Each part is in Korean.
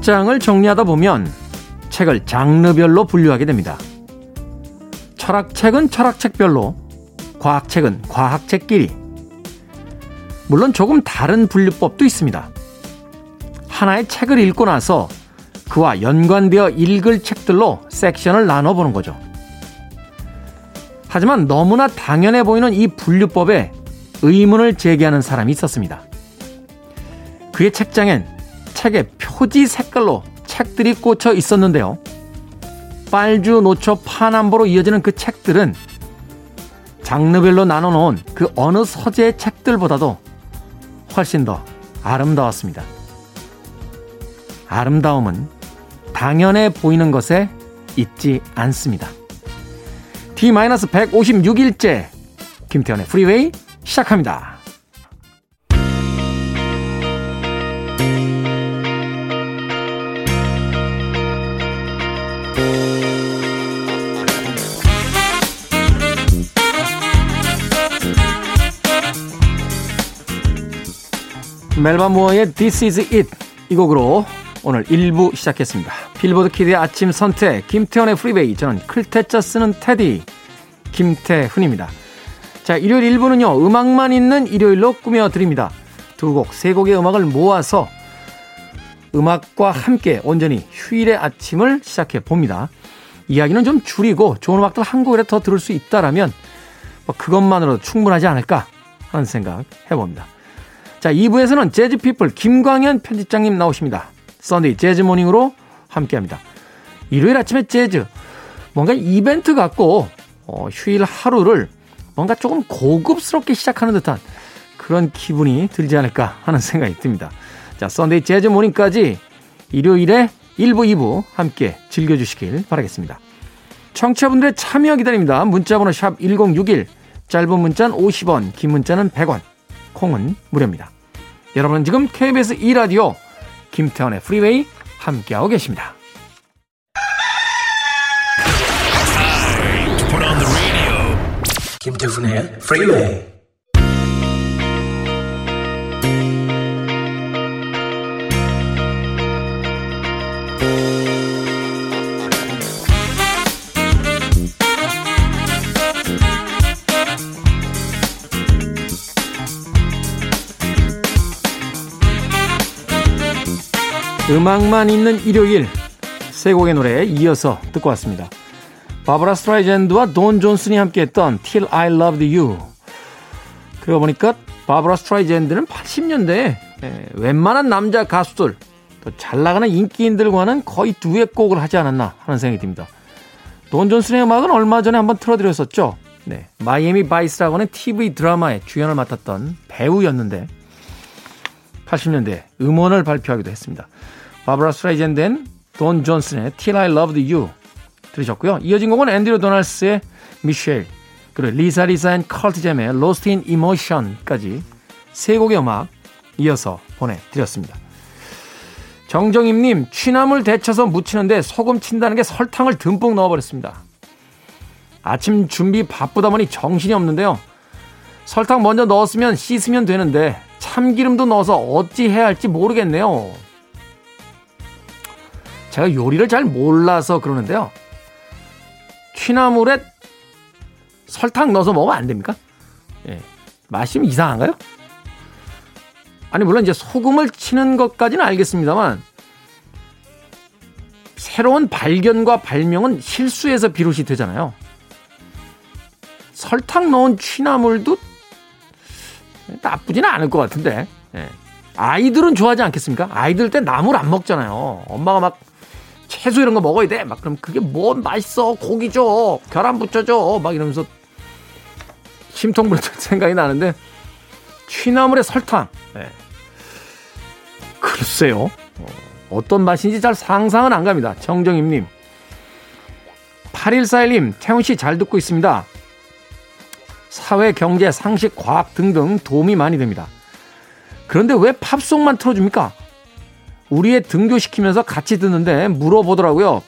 책장을 정리하다 보면 책을 장르별로 분류하게 됩니다. 철학책은 철학책별로, 과학책은 과학책끼리. 물론 조금 다른 분류법도 있습니다. 하나의 책을 읽고 나서 그와 연관되어 읽을 책들로 섹션을 나눠보는 거죠. 하지만 너무나 당연해 보이는 이 분류법에 의문을 제기하는 사람이 있었습니다. 그의 책장엔 책의 표지 색깔로 책들이 꽂혀 있었는데요. 빨주, 노초, 파남보로 이어지는 그 책들은 장르별로 나눠놓은 그 어느 서재의 책들보다도 훨씬 더 아름다웠습니다. 아름다움은 당연해 보이는 것에 있지 않습니다. D-156일째 김태훈의 프리웨이 시작합니다. 멜바 무어의 This is it 이 곡으로 오늘 1부 시작했습니다. 빌보드 키드의 아침 선택 김태훈의 프리웨이 저는 클 태 자 쓰는 테디 김태훈입니다. 자 일요일 1부는요 음악만 있는 일요일로 꾸며드립니다. 두 곡, 세 곡의 음악을 모아서 음악과 함께 온전히 휴일의 아침을 시작해 봅니다. 이야기는 좀 줄이고 좋은 음악들 한 곡이라도 더 들을 수 있다라면 뭐 그것만으로도 충분하지 않을까 하는 생각 해봅니다. 자, 2부에서는 재즈피플 김광현 편집장님 나오십니다. Sunday Jazz Morning으로 함께 합니다. 일요일 아침에 재즈. 뭔가 이벤트 같고, 어, 휴일 하루를 뭔가 조금 고급스럽게 시작하는 듯한 그런 기분이 들지 않을까 하는 생각이 듭니다. 자, Sunday Jazz Morning까지 일요일에 1부, 2부 함께 즐겨주시길 바라겠습니다. 청취자분들의 참여 기다립니다. 문자번호 샵 1061, 짧은 문자는 50원, 긴 문자는 100원. 콩은 무료입니다. 여러분은 지금 KBS 2라디오 김태원의 프리웨이 함께하고 계십니다. 김태훈의 프리웨이 음악만 있는 일요일 세 곡의 노래에 이어서 듣고 왔습니다. 바브라 스트라이젠드와 돈 존슨이 함께했던 Till I Loved You. 그러고 보니까 바브라 스트라이젠드는 80년대에 예, 웬만한 남자 가수들 또 잘 나가는 인기인들과는 거의 듀엣 곡을 하지 않았나 하는 생각이 듭니다. 돈 존슨의 음악은 얼마 전에 한번 틀어드렸었죠. 네, 마이애미 바이스라고 하는 TV 드라마에 주연을 맡았던 배우였는데 80년대 음원을 발표하기도 했습니다. 바브라 스트라이젠드 and 돈 존슨의 Till I Loved You 들으셨고요. 이어진 곡은 앤드류 도널스의 미셸 그리고 리사 리사 and 컬트잼의 Lost in Emotion까지 세 곡의 음악 이어서 보내드렸습니다. 정정임님 취나물 데쳐서 무치는데 소금 친다는 게 설탕을 듬뿍 넣어버렸습니다. 아침 준비 바쁘다 보니 정신이 없는데요. 설탕 먼저 넣었으면 씻으면 되는데 참기름도 넣어서 어찌 해야 할지 모르겠네요. 제가 요리를 잘 몰라서 그러는데요. 취나물에 설탕 넣어서 먹으면 안 됩니까? 예. 맛이 좀 이상한가요? 아니, 물론 이제 소금을 치는 것까지는 알겠습니다만, 새로운 발견과 발명은 실수에서 비롯이 되잖아요. 설탕 넣은 취나물도 나쁘지는 않을 것 같은데. 예. 아이들은 좋아하지 않겠습니까? 아이들 때 나물 안 먹잖아요. 엄마가 막 채소 이런 거 먹어야 돼. 막 그럼 그게 뭔 맛있어. 고기 줘. 계란 붙여줘. 막 이러면서 심통 부렸던 생각이 나는데 취나물에 설탕. 네. 글쎄요. 어, 떤 맛인지 잘 상상은 안 갑니다. 정정임님. 8141님, 태훈씨 잘 듣고 있습니다. 사회, 경제, 상식, 과학 등등 도움이 많이 됩니다. 그런데 왜 팝송만 틀어줍니까? 우리의 등교시키면서 같이 듣는데 물어보더라고요.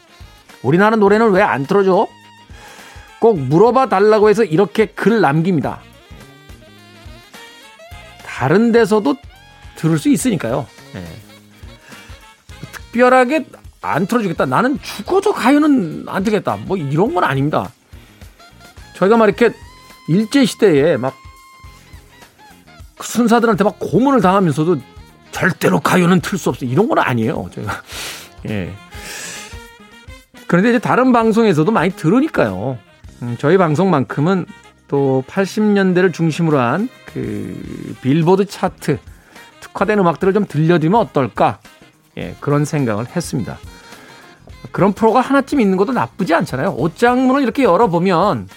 우리나라 노래는 왜 안 틀어줘? 꼭 물어봐 달라고 해서 이렇게 글 남깁니다. 다른 데서도 들을 수 있으니까요. 네. 특별하게 안 틀어주겠다. 나는 죽어도 가요는 안 되겠다. 뭐 이런 건 아닙니다. 저희가 막 이렇게 일제시대에 막 순사들한테 막 고문을 당하면서도 절대로 가요는 틀 수 없어. 이런 건 아니에요. 저희가. 예. 그런데 이제 다른 방송에서도 많이 들으니까요. 음, 저희 방송만큼은 또 80년대를 중심으로 한 그 빌보드 차트 특화된 음악들을 좀 들려드리면 어떨까? 예, 그런 생각을 했습니다. 그런 프로가 하나쯤 있는 것도 나쁘지 않잖아요. 옷장문을 이렇게 열어보면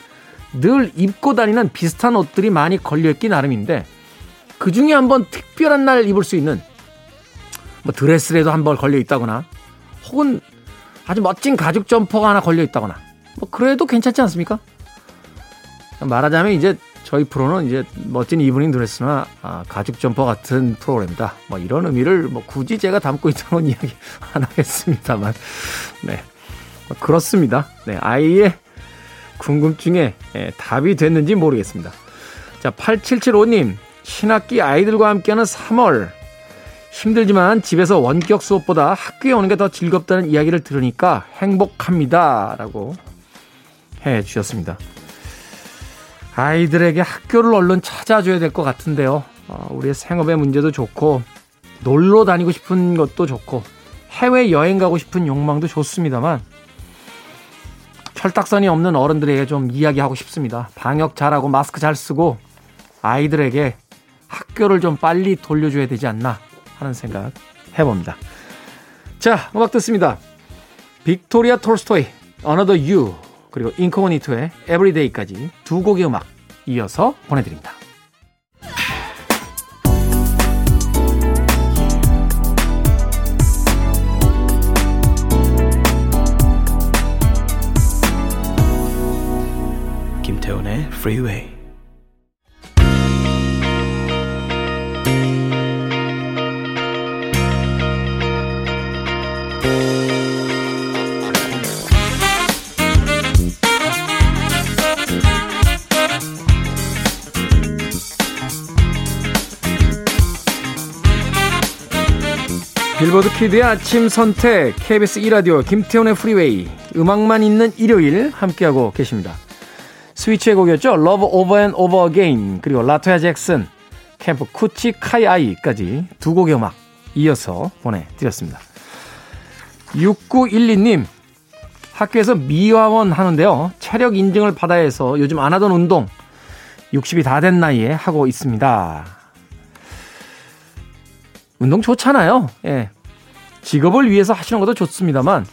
늘 입고 다니는 비슷한 옷들이 많이 걸려있기 나름인데 그 중에 한번 특별한 날 입을 수 있는 뭐 드레스라도 한 벌 걸려 있다거나 혹은 아주 멋진 가죽 점퍼가 하나 걸려 있다거나 뭐 그래도 괜찮지 않습니까? 말하자면 이제 저희 프로는 이제 멋진 이브닝 드레스나 아, 가죽 점퍼 같은 프로그램이다. 뭐 이런 의미를 뭐 굳이 제가 담고 있다는 이야기 안 하겠습니다만. 네. 뭐 그렇습니다. 네. 아이의 궁금증에 예, 답이 됐는지 모르겠습니다. 자, 8775님. 신학기 아이들과 함께하는 3월. 힘들지만 집에서 원격 수업보다 학교에 오는 게 더 즐겁다는 이야기를 들으니까 행복합니다. 라고 해 주셨습니다. 아이들에게 학교를 얼른 찾아줘야 될 것 같은데요. 어, 우리의 생업의 문제도 좋고, 놀러 다니고 싶은 것도 좋고, 해외 여행 가고 싶은 욕망도 좋습니다만, 철딱선이 없는 어른들에게 좀 이야기하고 싶습니다. 방역 잘하고 마스크 잘 쓰고, 아이들에게 학교를 좀 빨리 돌려줘야 되지 않나 하는 생각 해봅니다. 자, 음악 듣습니다. 빅토리아 톨스토이, Another You, 그리고 인코니토의 Everyday까지 두 곡의 음악 이어서 보내드립니다. 김태훈의 Freeway 빌보드 Kid의 아침 선택 KBS 2라디오 김태훈의 프리웨이 음악만 있는 일요일 함께하고 계십니다. 스위치의 곡이었죠. Love Over and Over Again 그리고 라토야 잭슨 Camp Kuchi Kaiai까지 두 곡의 음악 이어서 보내드렸습니다. 6912님 학교에서 미화원 하는데요. 체력 인증을 받아야 해서 요즘 안 하던 운동 60이 다 된 나이에 하고 있습니다. 운동 좋잖아요. 예. 직업을 위해서 하시는 것도 좋습니다만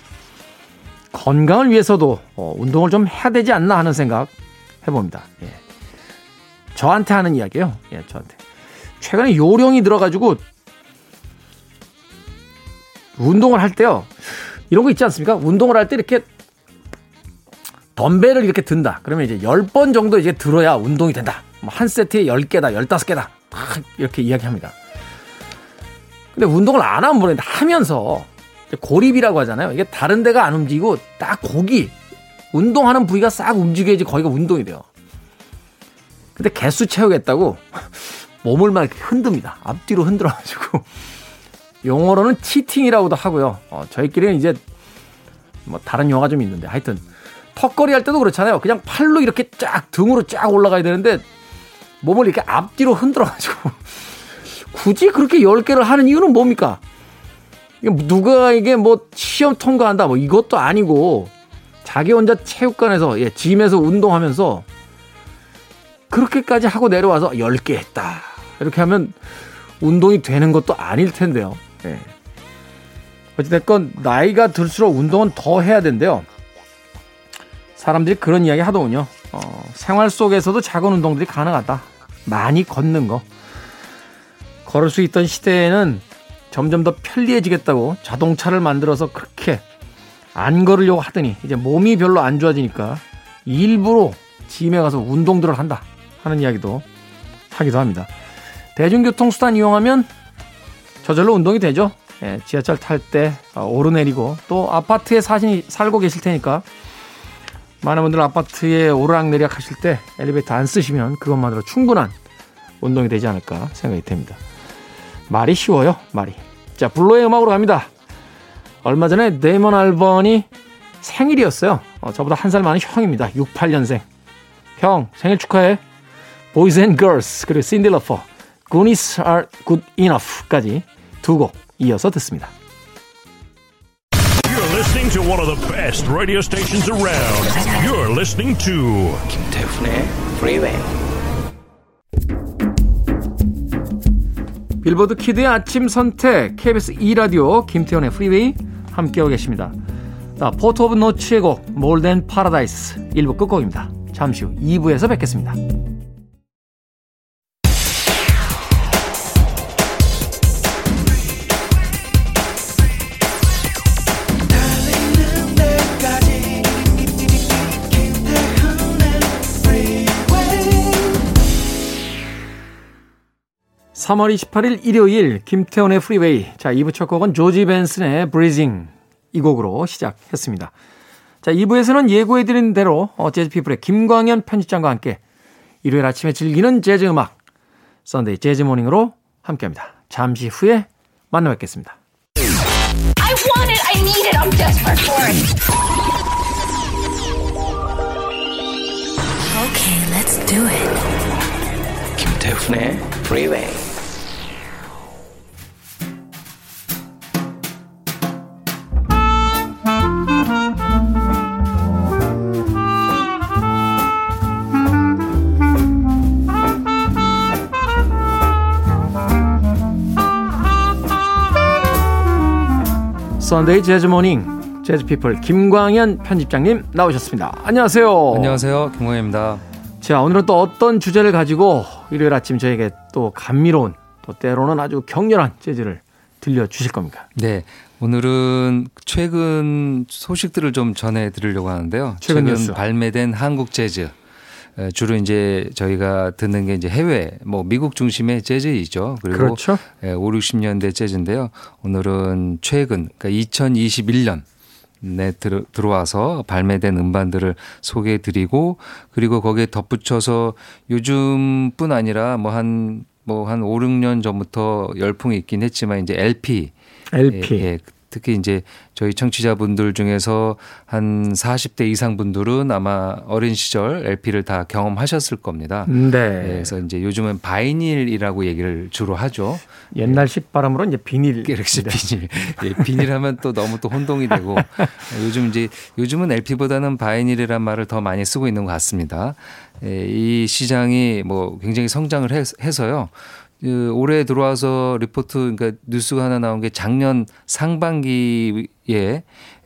건강을 위해서도 어, 운동을 좀 해야 되지 않나 하는 생각 해봅니다. 예. 저한테 하는 이야기예요. 예, 저한테. 최근에 요령이 들어가지고 운동을 할 때요. 이런 거 있지 않습니까? 운동을 할 때 이렇게 덤벨을 이렇게 든다. 그러면 이제 10번 정도 이제 들어야 운동이 된다. 뭐 한 세트에 10개다, 15개다. 이렇게 이야기합니다. 근데 운동을 안 하면 모르는데 하면서 고립이라고 하잖아요. 이게 다른 데가 안 움직이고 딱 고기 운동하는 부위가 싹 움직여야지 거기가 운동이 돼요. 근데 개수 채우겠다고 몸을 막 이렇게 흔듭니다. 앞뒤로 흔들어가지고 용어로는 치팅이라고도 하고요. 어, 저희끼리는 이제 뭐 다른 용어가 좀 있는데 하여튼 턱걸이 할 때도 그렇잖아요. 그냥 팔로 이렇게 쫙 등으로 쫙 올라가야 되는데 몸을 이렇게 앞뒤로 흔들어가지고 굳이 그렇게 10개를 하는 이유는 뭡니까? 누가 이게 뭐 시험 통과한다 뭐 이것도 아니고 자기 혼자 체육관에서 예, 짐에서 운동하면서 그렇게까지 하고 내려와서 10개 했다. 이렇게 하면 운동이 되는 것도 아닐 텐데요. 예. 어찌됐건 나이가 들수록 운동은 더 해야 된대요. 사람들이 그런 이야기 하더군요. 어, 생활 속에서도 작은 운동들이 가능하다. 많이 걷는 거. 걸을 수 있던 시대에는 점점 더 편리해지겠다고 자동차를 만들어서 그렇게 안 걸으려고 하더니 이제 몸이 별로 안 좋아지니까 일부러 짐에 가서 운동들을 한다 하는 이야기도 하기도 합니다. 대중교통수단 이용하면 저절로 운동이 되죠. 예, 지하철 탈 때 오르내리고 또 아파트에 사시, 살고 계실 테니까 많은 분들 아파트에 오르락내리락 하실 때 엘리베이터 안 쓰시면 그것만으로 충분한 운동이 되지 않을까 생각이 됩니다. 말이 쉬워요, 말이. 자, 블러의 음악으로 갑니다. 얼마 전에 데이먼 알번이 생일이었어요. 어, 저보다 한 살 많은 형입니다. 68년생. 형, 생일 축하해. Boys and Girls, 그리고 신디 로퍼, Goonies are good enough까지 두 곡 이어서 듣습니다. You're listening to one of the best radio stations around. You're listening to 김태훈의 Freeway. 빌보드 Kid의 아침 선택 KBS 2라디오 김태훈의 프리웨이 함께하고 계십니다. 자, 포트 오브 노츠의 곡 More Than Paradise 1부 끝곡입니다. 잠시 후 2부에서 뵙겠습니다. 3월 28일 일요일 김태훈의 프리웨이. 자, 2부 첫 곡은 조지 벤슨의 Breezin' 이 곡으로 시작했습니다. 자, 2부에서는 예고해드린 대로 어, 재즈피플의 김광현 편집장과 함께 일요일 아침에 즐기는 재즈 음악 Sunday 재즈 Morning으로 함께합니다. 잠시 후에 만나 뵙겠습니다. I want it. I need it. I'm desperate for it. Okay, let's do it. 김태훈의 Freeway. Sunday 재즈 Morning 재즈 피플 김광현 편집장님 나오셨습니다. 안녕하세요. 안녕하세요. 김광현입니다. 자, 오늘은 또 어떤 주제를 가지고 일요일 아침 저에게 또 감미로운 또 때로는 아주 격렬한 재즈를 들려 주실 겁니까? 네. 오늘은 최근 소식들을 좀 전해 드리려고 하는데요. 최근 최근. 발매된 한국 재즈. 에, 주로 이제 저희가 듣는 게 이제 해외, 뭐 미국 중심의 재즈이죠. 그리고 그렇죠. 예, 5, 60년대 재즈인데요. 오늘은 최근, 그러니까 2021년 에 들어, 들어와서 발매된 음반들을 소개해 드리고 그리고 거기에 덧붙여서 요즘뿐 아니라 뭐 한 뭐한 5, 6년 전부터 열풍이 있긴 했지만 이제 LP LP. 예, 예. 특히 이제 저희 청취자분들 중에서 한 40대 이상 분들은 아마 어린 시절 LP를 다 경험하셨을 겁니다. 네. 예, 그래서 이제 요즘은 vinyl이라고 얘기를 주로 하죠. 옛날 식 발음으로 이제 비닐. 갤럭시 비닐. 예, 비닐하면 또 너무 또 혼동이 되고 요즘 이제 요즘은 LP보다는 vinyl이란 말을 더 많이 쓰고 있는 것 같습니다. 예, 이 시장이 뭐 굉장히 성장을 해서- 해서요. 그 올해 들어와서 리포트 그러니까 뉴스가 하나 나온 게 작년 상반기에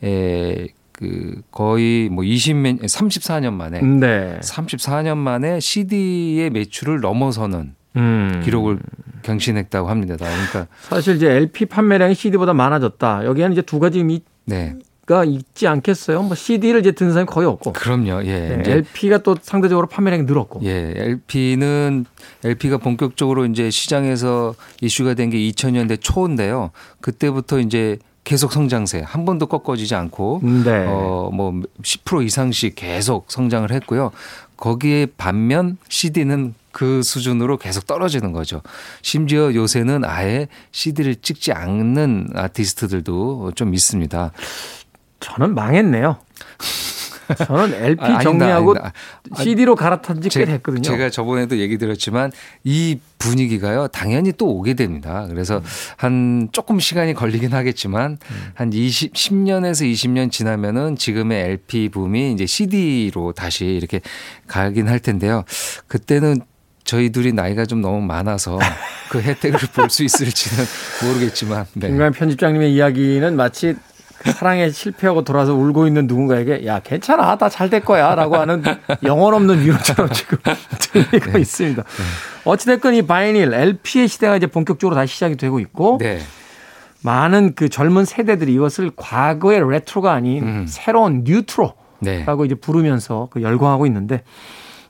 에, 그 거의 뭐 20몇 34년 만에 네. 34년 만에 CD의 매출을 넘어서는 음. 기록을 경신했다고 합니다. 그러니까 사실 이제 LP 판매량이 CD보다 많아졌다. 여기에는 이제 두 가지 네. 의미가 있지 않겠어요? 뭐 CD를 이제 듣는 사람이 거의 없고. 그럼요. 예. 네, LP가 또 상대적으로 판매량이 늘었고. 예, LP는 LP가 본격적으로 이제 시장에서 이슈가 된 게 2000년대 초인데요. 그때부터 이제 계속 성장세 한 번도 꺾어지지 않고 네. 어뭐 10% 이상씩 계속 성장을 했고요. 거기에 반면 CD는 그 수준으로 계속 떨어지는 거죠. 심지어 요새는 아예 CD를 찍지 않는 아티스트들도 좀 있습니다. 저는 망했네요. 저는 LP 아, 정리하고 아니다. 아, CD로 갈아탄 지꽤 제- 됐거든요. 제가 저번에도 얘기 드렸지만 이 분위기가요 당연히 또 오게 됩니다. 음. 그래서 한 조금 시간이 걸리긴 하겠지만 한 20, 10년에서 20년 지나면은 지금의 LP 붐이 이제 CD로 다시 이렇게 가긴 할 텐데요. 그때는 저희 둘이 나이가 좀 너무 많아서 그 혜택을 볼 수 있을지는 모르겠지만 네. 김관 편집장님의 이야기는 마치 그 사랑에 실패하고 돌아서 울고 있는 누군가에게 야 괜찮아 다 잘 될 거야라고 하는 영혼 없는 위로처럼 지금 들리고 네. 있습니다. 어찌됐건 이 바이닐 LP의 시대가 이제 본격적으로 다시 시작이 되고 있고 네. 많은 그 젊은 세대들이 이것을 과거의 레트로가 아닌 음. 새로운 뉴트로라고 네. 이제 부르면서 그 열광하고 있는데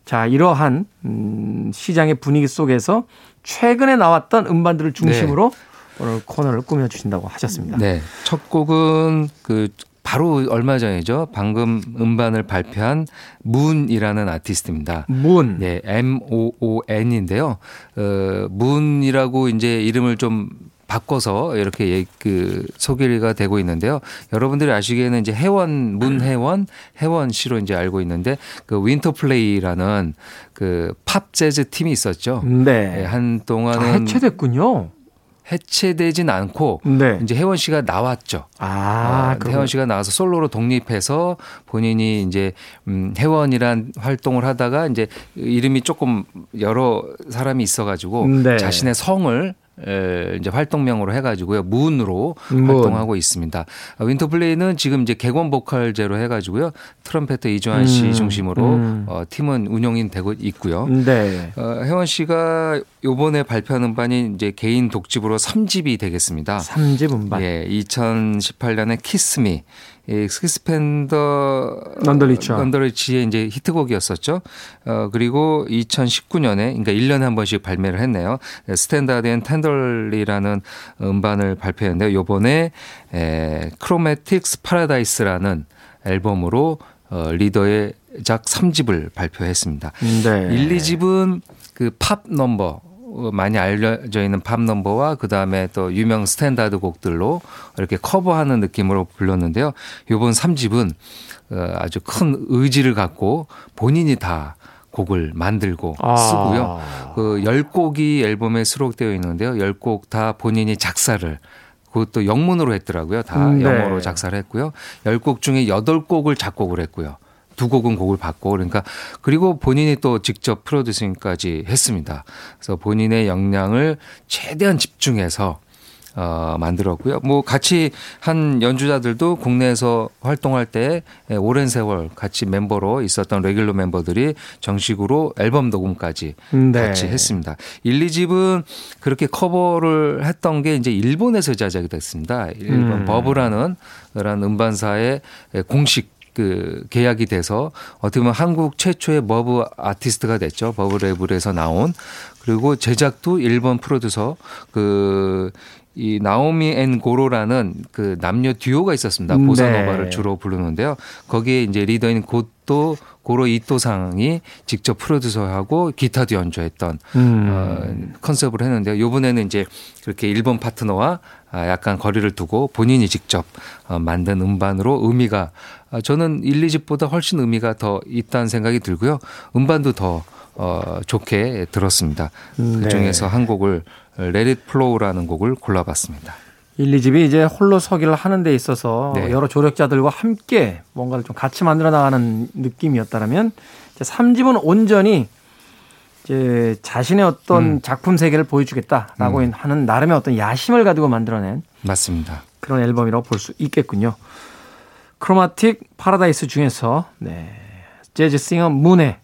자 이러한 음, 시장의 분위기 속에서 최근에 나왔던 음반들을 중심으로 오늘 코너를 꾸며 주신다고 하셨습니다. 네. 첫 곡은 그 바로 얼마 전이죠. 방금 음반을 발표한 문이라는 아티스트입니다. 문. 네, M O O N인데요. 어, 문이라고 이제 이름을 좀 바꿔서 이렇게 예- 그 소개가 되고 있는데요. 여러분들이 아시기에는 이제 해원 문해원 혜원 씨로 이제 알고 있는데 그 윈터플레이라는 그 팝 재즈 팀이 있었죠. 네. 예, 아, 한동안은 해체됐군요. 해체되진 않고 네. 이제 혜원 씨가 나왔죠. 아, 어, 혜원 씨가 나와서 솔로로 독립해서 본인이 이제 음 혜원이란 활동을 하다가 이제 이름이 조금 여러 사람이 있어 가지고 네. 자신의 성을 에, 이제 활동명으로 해가지고요 문으로 문. 활동하고 있습니다. 어, 윈터플레이는 지금 이제 객원 보컬제로 해가지고요 트럼페터 이주한 씨 음, 중심으로 음. 어, 팀은 운영이 되고 있고요. 네. 어, 혜원 씨가 요번에 발표한 음반이 이제 개인 독집으로 3집이 되겠습니다. 3집 음반. 예, 2018년에 Kiss Me. 이 스키스펜더 넌더리치. 넌더리치의 이제 히트곡이었었죠. 어 그리고 2019년에 그러니까 1년에 한 번씩 발매를 했네요. Standard and Tenderly라는 음반을 발표했는데요. 요번에 에 Chromatics Paradise라는 앨범으로 어 리더의 작 3집을 발표했습니다. 네. 1, 2집은 그 팝 넘버 어, 많이 알려져 있는 팝 넘버와 그 다음에 또 유명 스탠다드 곡들로 이렇게 커버하는 느낌으로 불렀는데요. 요번 3집은 어, 아주 큰 의지를 갖고 본인이 다 곡을 만들고 아. 쓰고요. 그 10곡이 앨범에 수록되어 있는데요. 10곡 다 본인이 작사를 그것도 영문으로 했더라고요. 다 음, 네. 영어로 작사를 했고요. 10곡 중에 8곡을 작곡을 했고요. 두 곡은 곡을 받고 그러니까 그리고 본인이 또 직접 프로듀싱까지 했습니다. 그래서 본인의 역량을 최대한 집중해서 어, 만들었고요. 뭐 같이 한 연주자들도 국내에서 활동할 때 오랜 세월 같이 멤버로 있었던 레귤러 멤버들이 정식으로 앨범 녹음까지 네. 같이 했습니다. 1, 2집은 그렇게 커버를 했던 게 이제 일본에서 제작이 됐습니다. 일본 음. 버브라는 그런 음반사의 공식 그 계약이 돼서 어떻게 보면 한국 최초의 버브 아티스트가 됐죠. 버브 레이블에서 나온 그리고 제작도 일본 프로듀서 그 이 나오미 앤 고로라는 그 남녀 듀오가 있었습니다. 음, 보사노바를 네. 주로 부르는데요. 거기에 이제 리더인 곧도 고로 이토상이 직접 프로듀서하고 기타도 연주했던 음. 어, 컨셉을 했는데요. 요번에는 이제 그렇게 일본 파트너와 아, 약간 거리를 두고 본인이 직접 어, 만든 음반으로 의미가 아, 저는 1, 2집보다 훨씬 의미가 더 있다는 생각이 들고요. 음반도 더 어, 좋게 들었습니다. 음, 그 중에서 한 곡을 Let It Flow라는 곡을 골라봤습니다. 1, 2집이 이제 홀로 서기를 하는 데 있어서 네. 여러 조력자들과 함께 뭔가를 좀 같이 만들어 나가는 느낌이었다면 이제 3집은 온전히 이제 자신의 어떤 음. 작품 세계를 보여주겠다라고 하는 나름의 어떤 야심을 가지고 만들어낸 맞습니다. 그런 앨범이라고 볼 수 있겠군요. Chromatic Paradise 중에서 네, 재즈 싱어 문의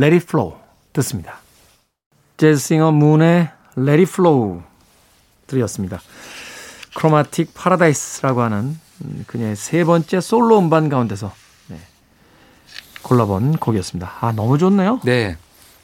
It Flow 듣습니다. 재즈 싱어 문의 It Flow 들이었습니다. Chromatic Paradise라고 하는 음, 그녀의 세 번째 솔로 음반 가운데서 네, 골라본 곡이었습니다. 아 너무 좋네요. 네.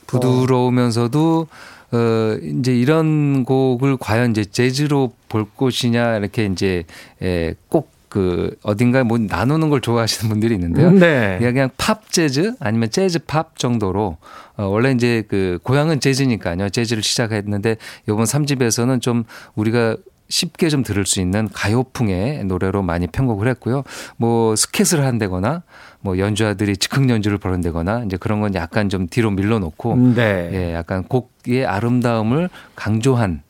부드러우면서도 어 이제 이런 곡을 과연 이제 재즈로 볼 것이냐 이렇게 이제 예, 꼭 그 어딘가에 뭐 나누는 걸 좋아하시는 분들이 있는데요. 네. 그냥 팝 재즈 아니면 재즈 팝 정도로 어 원래 이제 그 고향은 재즈니까요. 재즈를 시작했는데 이번 3집에서는 좀 우리가 쉽게 좀 들을 수 있는 가요풍의 노래로 많이 편곡을 했고요. 뭐 스캣을 한다거나 뭐 연주자들이 즉흥 연주를 벌인다거나 이제 그런 건 약간 좀 뒤로 밀어놓고 네. 예, 약간 곡의 아름다움을 강조한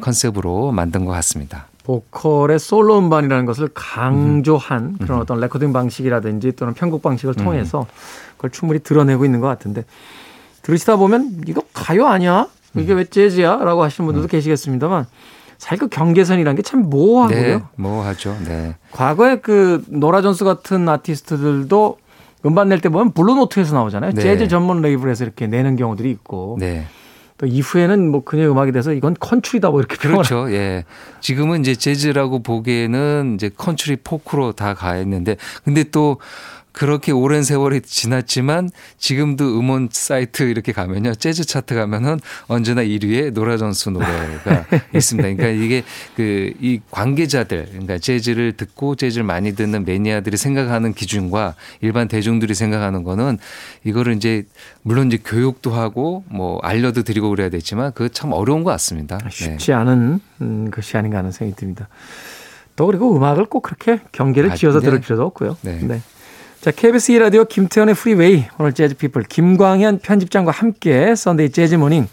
컨셉으로 만든 것 같습니다. 보컬의 솔로 음반이라는 것을 강조한 그런 어떤 레코딩 방식이라든지 또는 편곡 방식을 통해서 그걸 충분히 드러내고 있는 것 같은데 들으시다 보면 이거 가요 아니야? 이게 왜 재즈야? 라고 하시는 분들도 계시겠습니다만 사실 그 경계선이라는 게 참 모호하고요. 네, 모호하죠. 네. 과거에 그 노라 존스 같은 아티스트들도 음반 낼 때 보면 Blue Note에서 나오잖아요. 네. 재즈 전문 레이블에서 이렇게 내는 경우들이 있고 네. 또 이후에는 뭐 그녀의 음악에 대해서 이건 컨트리다 뭐 이렇게 표현을 그렇죠. 예. 지금은 이제 재즈라고 보기에는 이제 컨트리 포크로 다 가 있는데 근데 또 그렇게 오랜 세월이 지났지만 지금도 음원 사이트 이렇게 가면요. 재즈 차트 가면은 언제나 1위에 노라 존스 노래가 있습니다. 그러니까 이게 그 이 관계자들 그러니까 재즈를 듣고 재즈를 많이 듣는 매니아들이 생각하는 기준과 일반 대중들이 생각하는 거는 이거를 이제 물론 이제 교육도 하고 뭐 알려도 드리고 그래야 되지만 그거 참 어려운 것 같습니다. 네. 쉽지 않은 음, 것이 아닌가 하는 생각이 듭니다. 또 그리고 음악을 꼭 그렇게 경계를 아, 지어서 네. 들을 필요도 없고요. 네. 자, KBS 2라디오 김태훈의 Freeway 오늘 Jazz People 김광현 편집장과 함께 Sunday Jazz Morning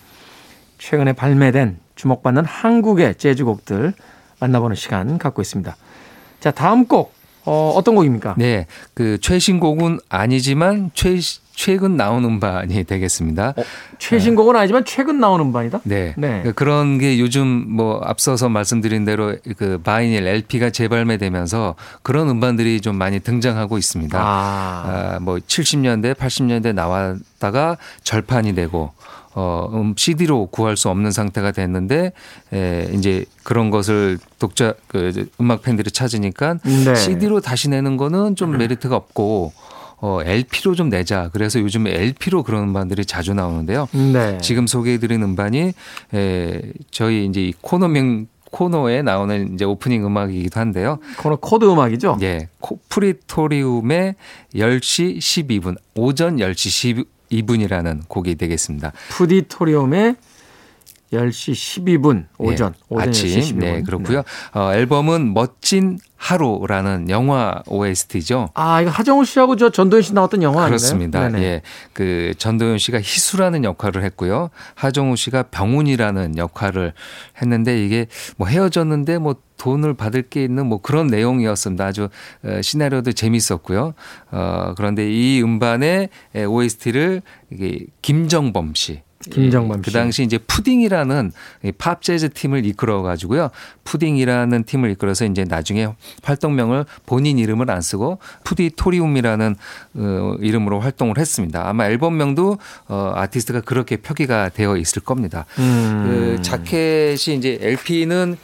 최근에 발매된 주목받는 한국의 재즈곡들 만나보는 시간 갖고 있습니다. 자, 다음 곡 어, 어떤 곡입니까? 네, 그 최신곡은 아니지만 최 최근 나온 음반이 되겠습니다. 어, 최신곡은 아니지만 최근 나온 음반이다? 네. 네. 그 그런 게 요즘 뭐 앞서서 말씀드린 대로 그 바이닐 LP가 재발매되면서 그런 음반들이 좀 많이 등장하고 있습니다. 아, 아, 뭐 70년대, 80년대 나왔다가 절판이 되고 어, 음, CD로 구할 수 없는 상태가 됐는데 에, 이제 그런 것을 독자 그 음악 팬들이 찾으니까 네. CD로 다시 내는 거는 좀 메리트가 없고 어, LP로 좀 내자. 그래서 요즘 LP로 그런 음반들이 자주 나오는데요. 네. 지금 소개해드린 음반이 에, 저희 이제 이 코너명 코너에 나오는 이제 오프닝 음악이기도 한데요. 코너 코드 음악이죠? 예, 코- 푸디토리움의 10시 12분, 오전 10시 12분이라는 곡이 되겠습니다. 푸디토리움의 10시 12분 오전 예, 오전 아침 10시 12분. 네 그렇고요. 어, 앨범은 멋진 하루라는 영화 OST죠. 아, 이거 하정우 씨하고 저 전도연 씨 나왔던 영화 아닌가요? 그렇습니다. 네네. 예. 그 전도연 씨가 희수라는 역할을 했고요. 하정우 씨가 병훈이라는 역할을 했는데 이게 뭐 헤어졌는데 뭐 돈을 받을 게 있는 뭐 그런 내용이었습니다. 아주 어, 시나리오도 재밌었고요. 어, 그런데 이 음반의 OST를 이게 김정범 씨 김정범 예, 그 씨. 당시 이제 푸딩이라는 이 팝 재즈 팀을 이끌어 가지고요. 푸딩이라는 팀을 이끌어서 이제 나중에 활동명을 본인 이름을 안 쓰고 푸디토리움이라는 어, 이름으로 활동을 했습니다. 아마 앨범명도 어, 아티스트가 그렇게 표기가 되어 있을 겁니다. 음. 그 자켓이 이제 LP는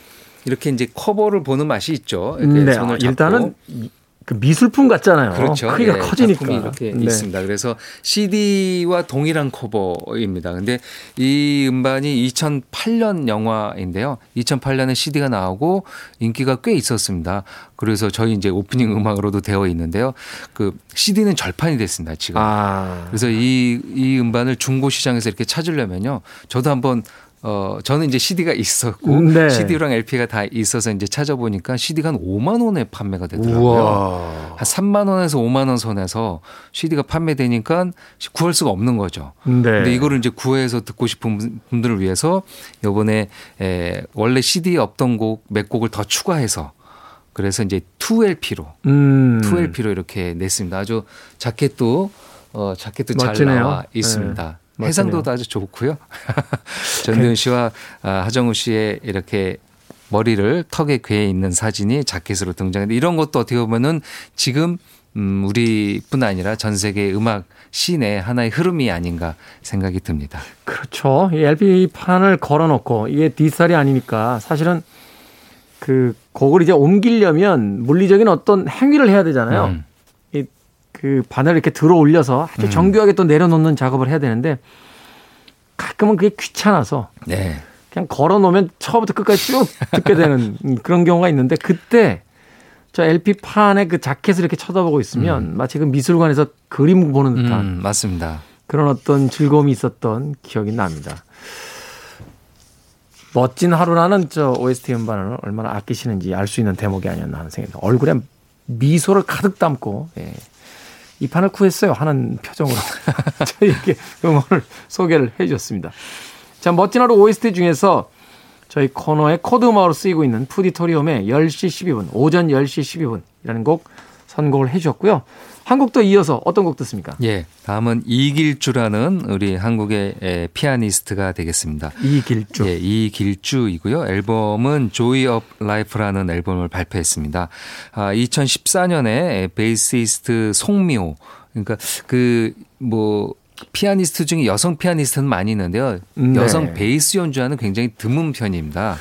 이렇게 이제 커버를 보는 맛이 있죠. 이렇게 네, 손을 잡고. 일단은 이- 그 미술품 같잖아요. 그렇죠. 크기가 예, 커지니까. 이렇게 네. 있습니다. 그래서 CD와 동일한 커버입니다. 근데 이 음반이 2008년 영화인데요. 2008년에 CD가 나오고 인기가 꽤 있었습니다. 그래서 저희 이제 오프닝 음악으로도 되어 있는데요. 그 CD는 절판이 됐습니다. 지금. 아, 그래서 이, 이 음반을 중고 시장에서 이렇게 찾으려면요. 저도 한번 어, 저는 이제 CD가 있었고 네. CD랑 LP가 다 있어서 이제 찾아보니까 CD가 한 5만 원에 판매가 되더라고요. 우와. 한 3만 원에서 5만 원 선에서 CD가 판매되니까 구할 수가 없는 거죠. 네. 근데 이거를 이제 구해서 듣고 싶은 분- 분들을 위해서 요번에 에, 원래 CD에 없던 곡 몇 곡을 더 추가해서 그래서 이제 2LP로 음. 2LP로 이렇게 냈습니다. 아주 자켓도 어 자켓도 잘 멋지네요. 나와 있습니다. 네, 해상도도 아주 좋고요. 전도연 씨와 아, 하정우 씨의 이렇게 머리를 턱에 괴에 있는 사진이 자켓으로 등장했는데 이런 것도 어떻게 보면은 지금 음, 우리뿐 아니라 전 세계 음악 씬의 하나의 흐름이 아닌가 생각이 듭니다. 그렇죠. 이 LP판을 걸어놓고 이게 디지털이 아니니까 사실은 그 곡을 이제 옮기려면 물리적인 어떤 행위를 해야 되잖아요. 음. 이그 바늘 이렇게 들어 올려서 아주 정교하게 또 내려놓는 작업을 해야 되는데 가끔은 그게 귀찮아서 네. 그냥 걸어 놓으면 처음부터 끝까지 쭉 듣게 되는 그런 경우가 있는데 그때 저 LP판의 그 자켓을 이렇게 쳐다보고 있으면 마치 그 미술관에서 그림 보는 듯한 음, 맞습니다. 그런 어떤 즐거움이 있었던 기억이 납니다. 멋진 하루라는 저 OST 음반을 얼마나 아끼시는지 알 수 있는 대목이 아니었나 하는 생각이 듭니다. 얼굴에 미소를 가득 담고 예. 이 판을 구했어요 하는 표정으로 저희에게 음원을 소개를 해주셨습니다. 자 멋진 하루 OST 중에서 저희 코너의 코드 음악으로 쓰이고 있는 푸디토리움의 10시 12분 오전 10시 12분이라는 곡 선곡을 해주셨고요. 한 곡 더 이어서 어떤 곡 듣습니까? 예. 다음은 이길주라는 우리 한국의 에, 피아니스트가 되겠습니다. 이길주. 예, 이길주이고요. 앨범은 Joy of Life라는 앨범을 발표했습니다. 아, 2014년에 베이시스트 송미호 그러니까 그뭐 피아니스트 중에 여성 피아니스트는 많이 있는데요. 네. 여성 베이스 연주하는 굉장히 드문 편입니다.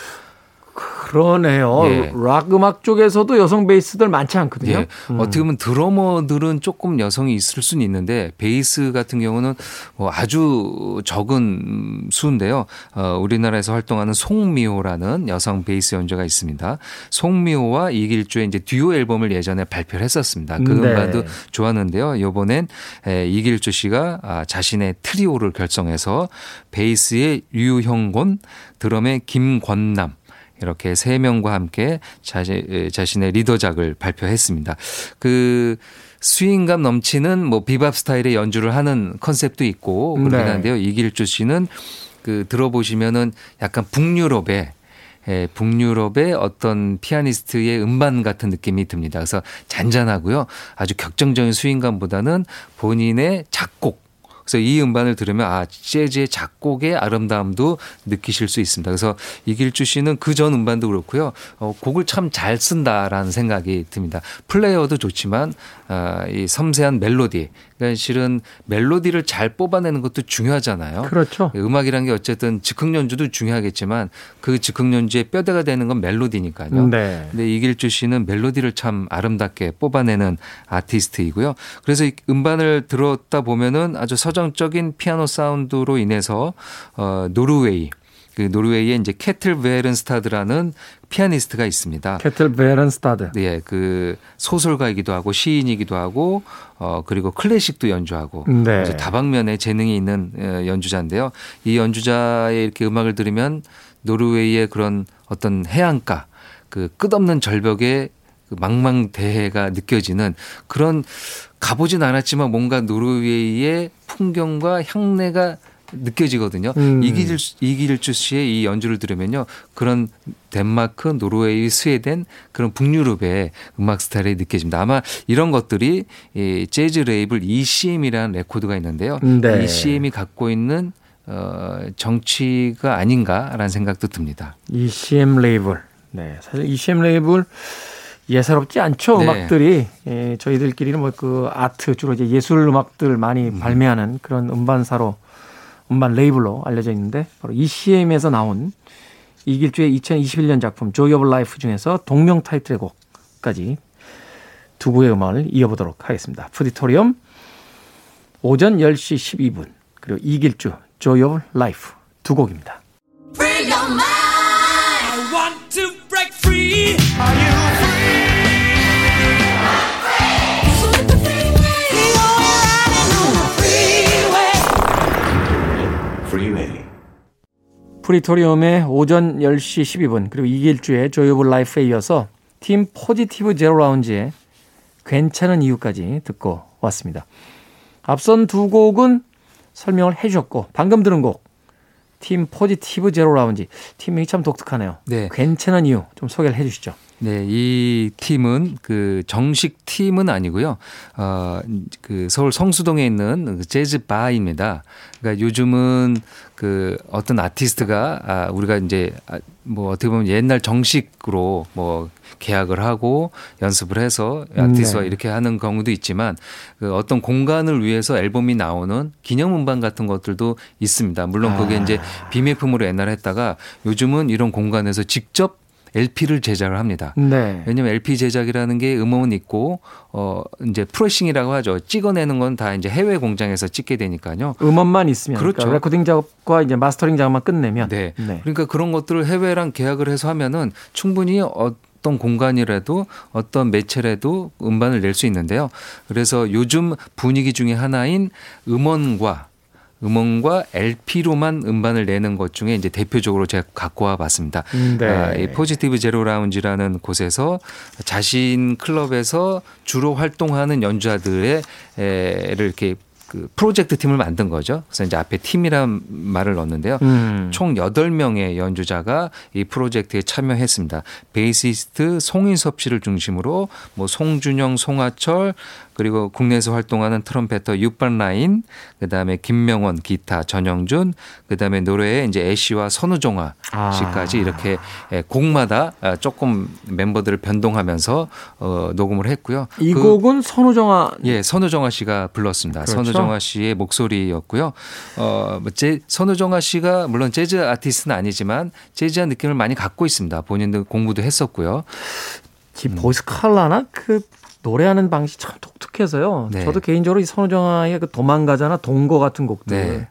그러네요. 예. 락 음악 쪽에서도 여성 베이스들 많지 않거든요. 예. 어떻게 보면 드러머들은 조금 여성이 있을 수는 있는데 베이스 같은 경우는 뭐 아주 적은 수인데요. 어, 우리나라에서 활동하는 송미호라는 여성 베이스 연주가 있습니다. 송미호와 이길주의 이제 듀오 앨범을 예전에 발표를 했었습니다. 그 네. 음반도 좋았는데요. 이번엔 에, 이길주 씨가 아, 자신의 트리오를 결성해서 베이스의 류형곤, 드럼의 김권남 이렇게 세 명과 함께 자신, 에, 자신의 리더작을 발표했습니다. 그 스윙감 넘치는 뭐 비밥 스타일의 연주를 하는 컨셉도 있고 그렇긴 네. 한데요. 이길주 씨는 그 들어보시면은 약간 북유럽의 예, 북유럽의 어떤 피아니스트의 음반 같은 느낌이 듭니다. 그래서 잔잔하고요. 아주 격정적인 스윙감보다는 본인의 작곡 그래서 이 음반을 들으면 아 재즈의 작곡의 아름다움도 느끼실 수 있습니다. 그래서 이길주 씨는 그 전 음반도 그렇고요. 어, 곡을 참 잘 쓴다라는 생각이 듭니다. 플레이어도 좋지만 아, 이 섬세한 멜로디, 그러니까 실은 멜로디를 잘 뽑아내는 것도 중요하잖아요. 그렇죠. 음악이란 게 어쨌든 즉흥 연주도 중요하겠지만 그 즉흥 연주의 뼈대가 되는 건 멜로디니까요. 네. 근데 이길주 씨는 멜로디를 참 아름답게 뽑아내는 아티스트이고요. 그래서 이 음반을 들었다 보면은 아주 서정적인 피아노 사운드로 인해서 어 노르웨이 그 노르웨이의 이제 캐틀 베른스타드라는 피아니스트가 있습니다. 캐틀 베런스타드. 예, 그 소설가이기도 하고 시인이기도 하고 어 그리고 클래식도 연주하고 네. 다방면에 재능이 있는 어, 연주자인데요. 이 연주자의 이렇게 음악을 들으면 노르웨이의 그런 어떤 해안가 그 끝없는 절벽의 그 망망대해가 느껴지는 그런 가보진 않았지만 뭔가 노르웨이의 풍경과 향내가 느껴지거든요. 음. 이길주, 이길주 씨의 이 연주를 들으면요. 그런 덴마크, 노르웨이, 스웨덴 그런 북유럽의 음악 스타일이 느껴집니다. 아마 이런 것들이 이 재즈 레이블 ECM이라는 레코드가 있는데요. 네. ECM이 갖고 있는 어, 정취가 아닌가라는 생각도 듭니다. ECM 레이블. 네, 사실 ECM 레이블 예사롭지 않죠. 네. 음악들이 예, 저희들끼리는 뭐 그 아트 주로 이제 예술 음악들 많이 발매하는 그런 음반사로 음반 레이블로 알려져 있는데 바로 ECM에서 나온 이길주의 2021년 작품 Joy of Life 중에서 동명 타이틀의 곡까지 두 곡의 음악을 이어보도록 하겠습니다. 푸디토리엄 오전 10시 12분 그리고 이길주 Joy of Life 두 곡입니다. 푸디토리움의 오전 10시 12분 그리고 이길주의 Joy of Life에 이어서 팀 Positive Zero Lounge의 괜찮은 이유까지 듣고 왔습니다. 앞선 두 곡은 설명을 해 주셨고 방금 들은 곡 팀 포지티브 제로 라운지 팀명이 참 독특하네요. 네. 괜찮은 이유 좀 소개를 해 주시죠. 네, 이 팀은 그 정식 팀은 아니고요. 어, 그 서울 성수동에 있는 그 재즈 바입니다. 그러니까 요즘은 그 어떤 아티스트가 아, 우리가 이제 아, 뭐 어떻게 보면 옛날 정식으로 뭐 계약을 하고 연습을 해서 아티스트와 네. 이렇게 하는 경우도 있지만 그 어떤 공간을 위해서 앨범이 나오는 기념 음반 같은 것들도 있습니다. 물론 그게 아. 이제 비매품으로 옛날에 했다가 요즘은 이런 공간에서 직접 LP를 제작을 합니다. 네. 왜냐면 LP 제작이라는 게 음원은 있고 어 이제 pressing이라고 하죠. 찍어내는 건 다 이제 해외 공장에서 찍게 되니까요. 음원만 있으면 그렇죠. 그러니까 레코딩 작업과 이제 mastering 작업만 끝내면 네. 그러니까 그런 것들을 해외랑 계약을 해서 하면은 충분히 어떤 공간이라도 어떤 매체라도 음반을 낼 수 있는데요. 그래서 요즘 분위기 중에 하나인 음원과 음원과 LP로만 음반을 내는 것 중에 이제 대표적으로 제가 갖고 와 봤습니다. 네. 아, 이 포지티브 제로 라운지라는 곳에서 자신 클럽에서 주로 활동하는 연주자들의 에를 이렇게 그 프로젝트 팀을 만든 거죠. 그래서 이제 앞에 팀이란 말을 넣었는데요. 음. 총 8명의 연주자가 이 프로젝트에 참여했습니다. 베이시스트 송인섭 씨를 중심으로 뭐 송준영, 송하철 그리고 국내에서 활동하는 trumpeter 윱 반 라인, 그다음에 김명원 기타, 전영준, 그다음에 노래에 이제 애쉬와 선우정아 아. 씨까지 이렇게 예, 곡마다 아, 조금 멤버들을 변동하면서 어, 녹음을 했고요. 이 그- 곡은 선우정아 예, 선우정아 씨가 불렀습니다. 그렇죠. 선우 정아 씨의 목소리였고요. 어, 뭐 제, 선우정아 씨가 물론 재즈 아티스트는 아니지만 재즈한 느낌을 많이 갖고 있습니다. 본인도 공부도 했었고요. 지 보이스 칼라나 그 노래하는 방식이 참 독특해서요. 네. 저도 개인적으로 이 선우정아의 그 도망가자나 동거 같은 곡들 네.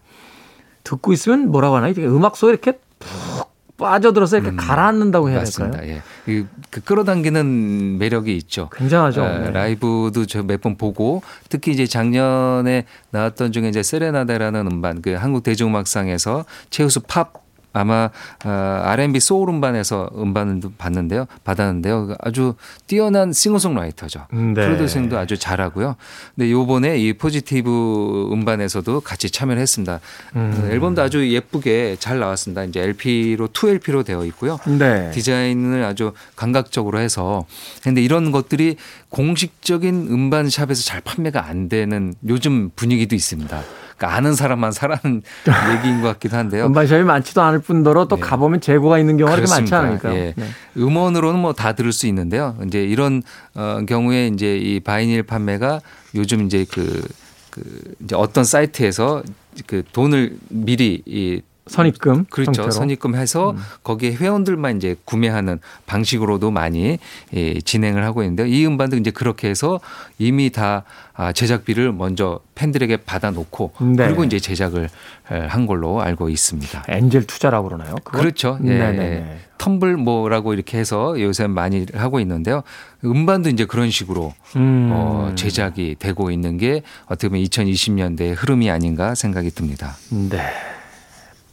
듣고 있으면 뭐라고 하나 이게 음악 속에 이렇게 푹 빠져들어서 이렇게 가라앉는다고 해야 음, 맞습니다. 될까요? 예. 그, 그 끌어당기는 매력이 있죠. 굉장하죠. 어, 네. 라이브도 저 몇 번 보고 특히 이제 작년에 나왔던 중에 이제 세레나데라는 음반 그 한국 대중음악상에서 최우수 팝 아마 어, R&B soul 음반에서 음반을 봤는데요, 받았는데요. 아주 뛰어난 싱어송라이터죠. 네. producing도 아주 잘하고요. 근데 요번에 이 Positive 음반에서도 같이 참여를 했습니다. 음. 어, 앨범도 아주 예쁘게 잘 나왔습니다. 이제 LP로 2LP로 되어 있고요. 네. 디자인을 아주 감각적으로 해서 근데 이런 것들이 공식적인 음반 shop에서 잘 판매가 안 되는 요즘 분위기도 있습니다. 그러니까 아는 사람만 사라는 얘기인 것 같기도 한데요. 음반샵이 많지도 않을 뿐더러 또 네. 가보면 재고가 있는 경우가 많지. 않으니까. 예. 네. 음원으로는 뭐 다 들을 수 있는데요. 이제 이런 어, 경우에 이제 이 바이닐 판매가 요즘 이제 그, 그 이제 어떤 사이트에서 그 돈을 미리 이 선입금 그렇죠. 형태로. 음. 선입금해서 거기에 회원들만 이제 구매하는 방식으로도 많이 예, 진행을 하고 있는데 이 음반도 이제 그렇게 해서 이미 다 아, 제작비를 먼저 팬들에게 받아놓고 네. 그리고 이제 제작을 에, 한 걸로 알고 있습니다. 엔젤 투자라고 그러나요? 그거? 그렇죠. 예. 예. 텀블 뭐라고 이렇게 해서 요새 많이 하고 있는데요. 음반도 이제 그런 식으로 음. 어, 제작이 되고 있는 게 어떻게 보면 2020년대의 흐름이 아닌가 생각이 듭니다. 네.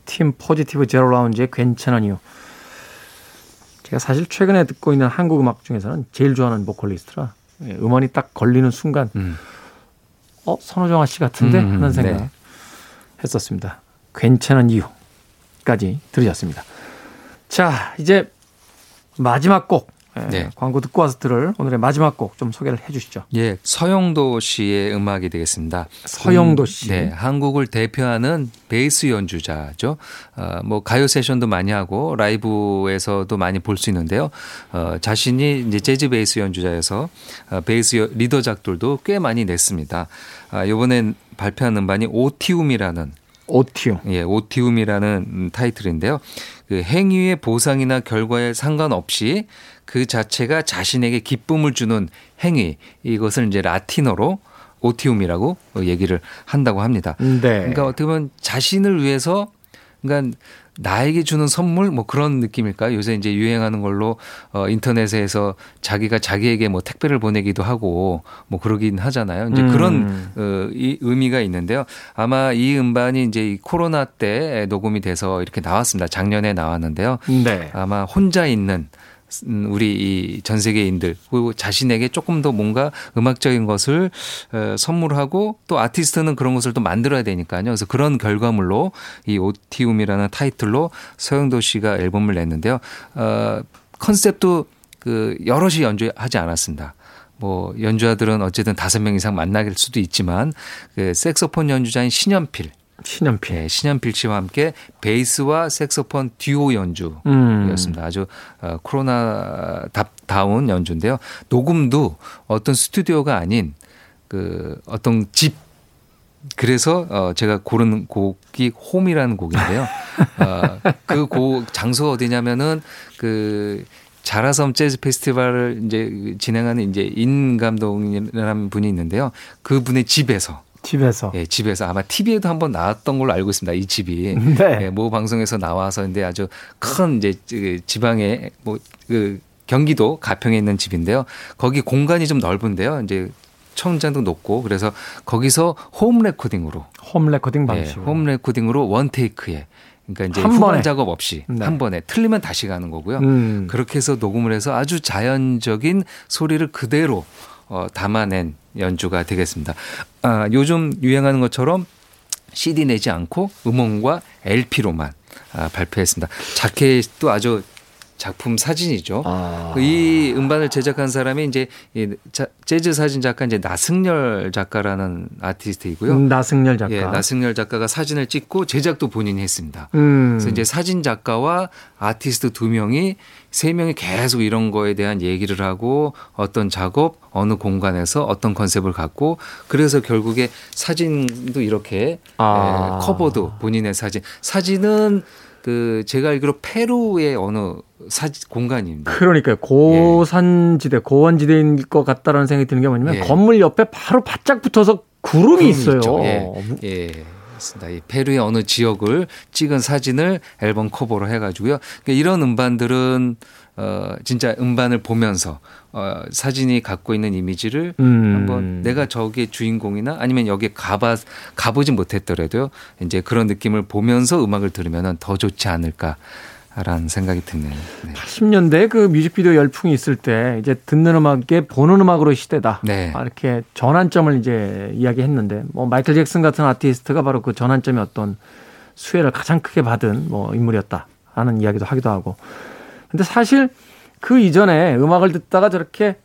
팀 포지티브 제로 라운지의 괜찮은 이유. 제가 사실 최근에 듣고 있는 한국 음악 중에서는 제일 좋아하는 보컬리스트라 예, 음원이 딱 걸리는 순간 음. 어 선호정아 씨 같은데 음, 하는 생각 네. 했었습니다. 괜찮은 이유까지 들으셨습니다. 자 이제 마지막 곡 예, 네. 광고 듣고 와서 들을 오늘의 마지막 곡 좀 소개를 해 주시죠. 예, 서영도 씨의 음악이 되겠습니다. 서영도 씨. 네, 한국을 대표하는 베이스 연주자죠. 어, 뭐 가요 세션도 많이 하고 라이브에서도 많이 볼 수 있는데요. 어, 자신이 이제 재즈 베이스 연주자여서 어, 베이스 여- 리더작들도 꽤 많이 냈습니다. 아, 이번엔 발표한 음반이 오티움이라는 오티움. 예, 오티움이라는 음, 타이틀인데요. 그 행위의 보상이나 결과에 상관없이 그 자체가 자신에게 기쁨을 주는 행위 이것을 이제 라틴어로 오티움이라고 얘기를 한다고 합니다. 네. 그러니까 어떻게 보면 자신을 위해서 그러니까 나에게 주는 선물 뭐 그런 느낌일까요? 요새 이제 유행하는 걸로 어 인터넷에서 자기가 자기에게 뭐 택배를 보내기도 하고 뭐 그러긴 하잖아요. 이제 음. 그런 어, 이 의미가 있는데요. 아마 이 음반이 이제 이 코로나 때 녹음이 돼서 이렇게 나왔습니다. 작년에 나왔는데요. 네. 아마 혼자 있는 음, 우리 이 전 세계인들 그리고 자신에게 조금 더 뭔가 음악적인 것을 어, 선물하고 또 아티스트는 그런 것을 또 만들어야 되니까요. 그래서 그런 결과물로 이 오티움이라는 타이틀로 서영도 씨가 앨범을 냈는데요. 어, 컨셉도 그 여럿이 연주하지 않았습니다. 뭐 연주자들은 어쨌든 다섯 명 이상 만날 수도 있지만 그 색소폰 연주자인 신연필 신연필. 예, 신현필 씨와 함께 베이스와 색소폰 듀오 연주였습니다. 음. 아주 어, 코로나 다운 연주인데요. 녹음도 어떤 스튜디오가 아닌 그 어떤 집 그래서 어 제가 고른 곡이 홈이라는 곡인데요. 어, 그 곡 장소가 어디냐면은 그 자라섬 재즈 페스티벌을 이제 진행하는 이제 인 감독이라는 분이 있는데요. 그분의 집에서 집에서. 예, 집에서 아마 TV에도 한번 나왔던 걸로 알고 있습니다. 이 집이. 네. 예, 모 방송에서 나와서 근데 아주 큰 이제 그 지방에 뭐그 경기도 가평에 있는 집인데요. 거기 공간이 좀 넓은데요. 이제 천장도 높고 그래서 거기서 home recording으로 home recording 예, 방식. home recording으로 one take에 그러니까 이제 한 후반 번에. 작업 없이 네. 한 번에 틀리면 다시 가는 거고요. 음. 그렇게 해서 녹음을 해서 아주 자연적인 소리를 그대로 어, 담아낸 연주가 되겠습니다. 아, 요즘 유행하는 것처럼 CD 내지 않고 음원과 LP로만 아, 발표했습니다. 자켓도 아주 작품 사진이죠. 아. 이 음반을 제작한 사람이 이제 재즈 사진 작가 이제 나승열 작가라는 아티스트이고요. 음, 나승열 작가. 예, 나승열 작가가 사진을 찍고 제작도 본인이 했습니다. 음. 그래서 이제 사진 작가와 아티스트 두 명이 세 명이 계속 이런 거에 대한 얘기를 하고 어떤 작업 어느 공간에서 어떤 컨셉을 갖고 그래서 결국에 사진도 이렇게 아. 예, 커버도 본인의 사진 사진은 그 제가 알기로 페루의 어느 사진 공간입니다. 그러니까요. 고산지대, 고원지대인 것 같다라는 생각이 드는 게 뭐냐면 예. 건물 옆에 바로 바짝 붙어서 구름이 구름이 있어요. 예. 예. 맞습니다. 이 페루의 어느 지역을 찍은 사진을 앨범 커버로 해가지고요. 그러니까 이런 음반들은 어 진짜 음반을 보면서 어 사진이 갖고 있는 이미지를 음. 한번 내가 저게 주인공이나 아니면 여기에 가봐 가보지 못했더라도요. 이제 그런 느낌을 보면서 음악을 들으면 더 좋지 않을까 라는 생각이 드네요. 네. 80년대 그 뮤직비디오 열풍이 있을 때 이제 듣는 음악에 보는 음악으로 시대다. 네. 아, 이렇게 전환점을 이제 이야기했는데 뭐 마이클 잭슨 같은 아티스트가 바로 그 전환점의 어떤 수혜를 가장 크게 받은 뭐 인물이었다 하는 이야기도 하기도 하고. 근데 사실 그 이전에 음악을 듣다가 저렇게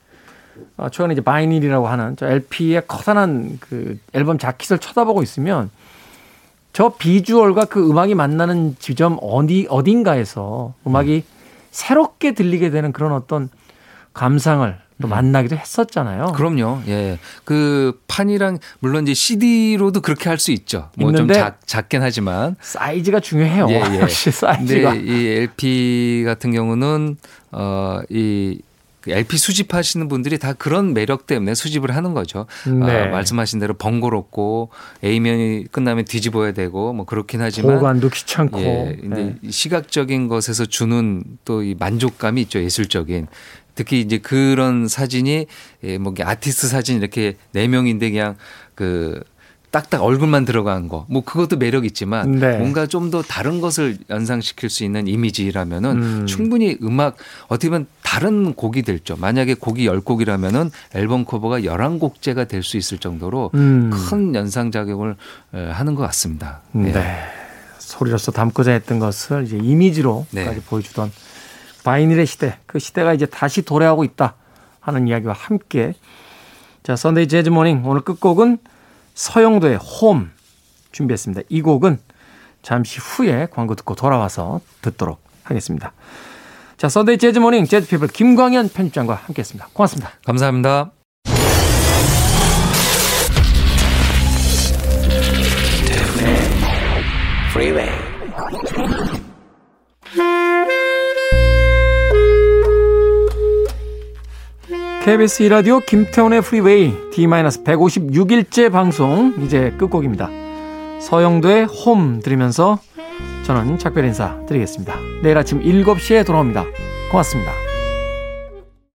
어, 최근에 이제 vinyl이라고 하는 저 LP의 커다란 그 앨범 자켓을 쳐다보고 있으면 저 비주얼과 그 음악이 만나는 지점 어디 어딘가에서 음악이 새롭게 들리게 되는 그런 어떤 감상을 또 만나기도 했었잖아요. 그럼요. 예. 그 판이랑 물론 이제 CD로도 그렇게 할 수 있죠. 뭐 좀 작긴 하지만. 사이즈가 중요해요. 예, 예. 역시 사이즈가. 근데 이 LP 같은 경우는 어이 그 LP 수집하시는 분들이 다 그런 매력 때문에 수집을 하는 거죠. 네. 아, 말씀하신 대로 번거롭고 A면이 끝나면 뒤집어야 되고 뭐 그렇긴 하지만 보관도 귀찮고. 예, 이제 네. 이 시각적인 것에서 주는 또 이 만족감이 있죠 예술적인. 특히 이제 그런 사진이 예, 뭐 아티스트 사진 이렇게 네 명인데 그냥 그 딱딱 얼굴만 들어간 거, 뭐 그것도 매력 있지만 네. 뭔가 좀 더 다른 것을 연상시킬 수 있는 이미지라면은 음. 충분히 음악 어떻게 보면 다른 곡이 될 죠. 만약에 곡이 10곡이라면은 앨범 커버가 11곡째가 될 수 있을 정도로 음. 큰 연상 작용을 에, 하는 것 같습니다. 예. 네. 소리로서 담고자 했던 것을 이제 이미지로까지 네. 보여주던 vinyl의 시대. 그 시대가 이제 다시 도래하고 있다 하는 이야기와 함께 자, Sunday Jazz Morning 오늘 끝곡은 서영도의 홈 준비했습니다. 이 곡은 잠시 후에 광고 듣고 돌아와서 듣도록 하겠습니다. 자, Sunday Jazz Morning 재즈 피플 김광현 편집장과 함께 했습니다. 고맙습니다. 감사합니다. KBS 2라디오 김태훈의 Freeway D-156일째 방송 이제 끝곡입니다. 서영도의 홈 들으면서 저는 작별 인사 드리겠습니다. 내일 아침 7시에 돌아옵니다. 고맙습니다.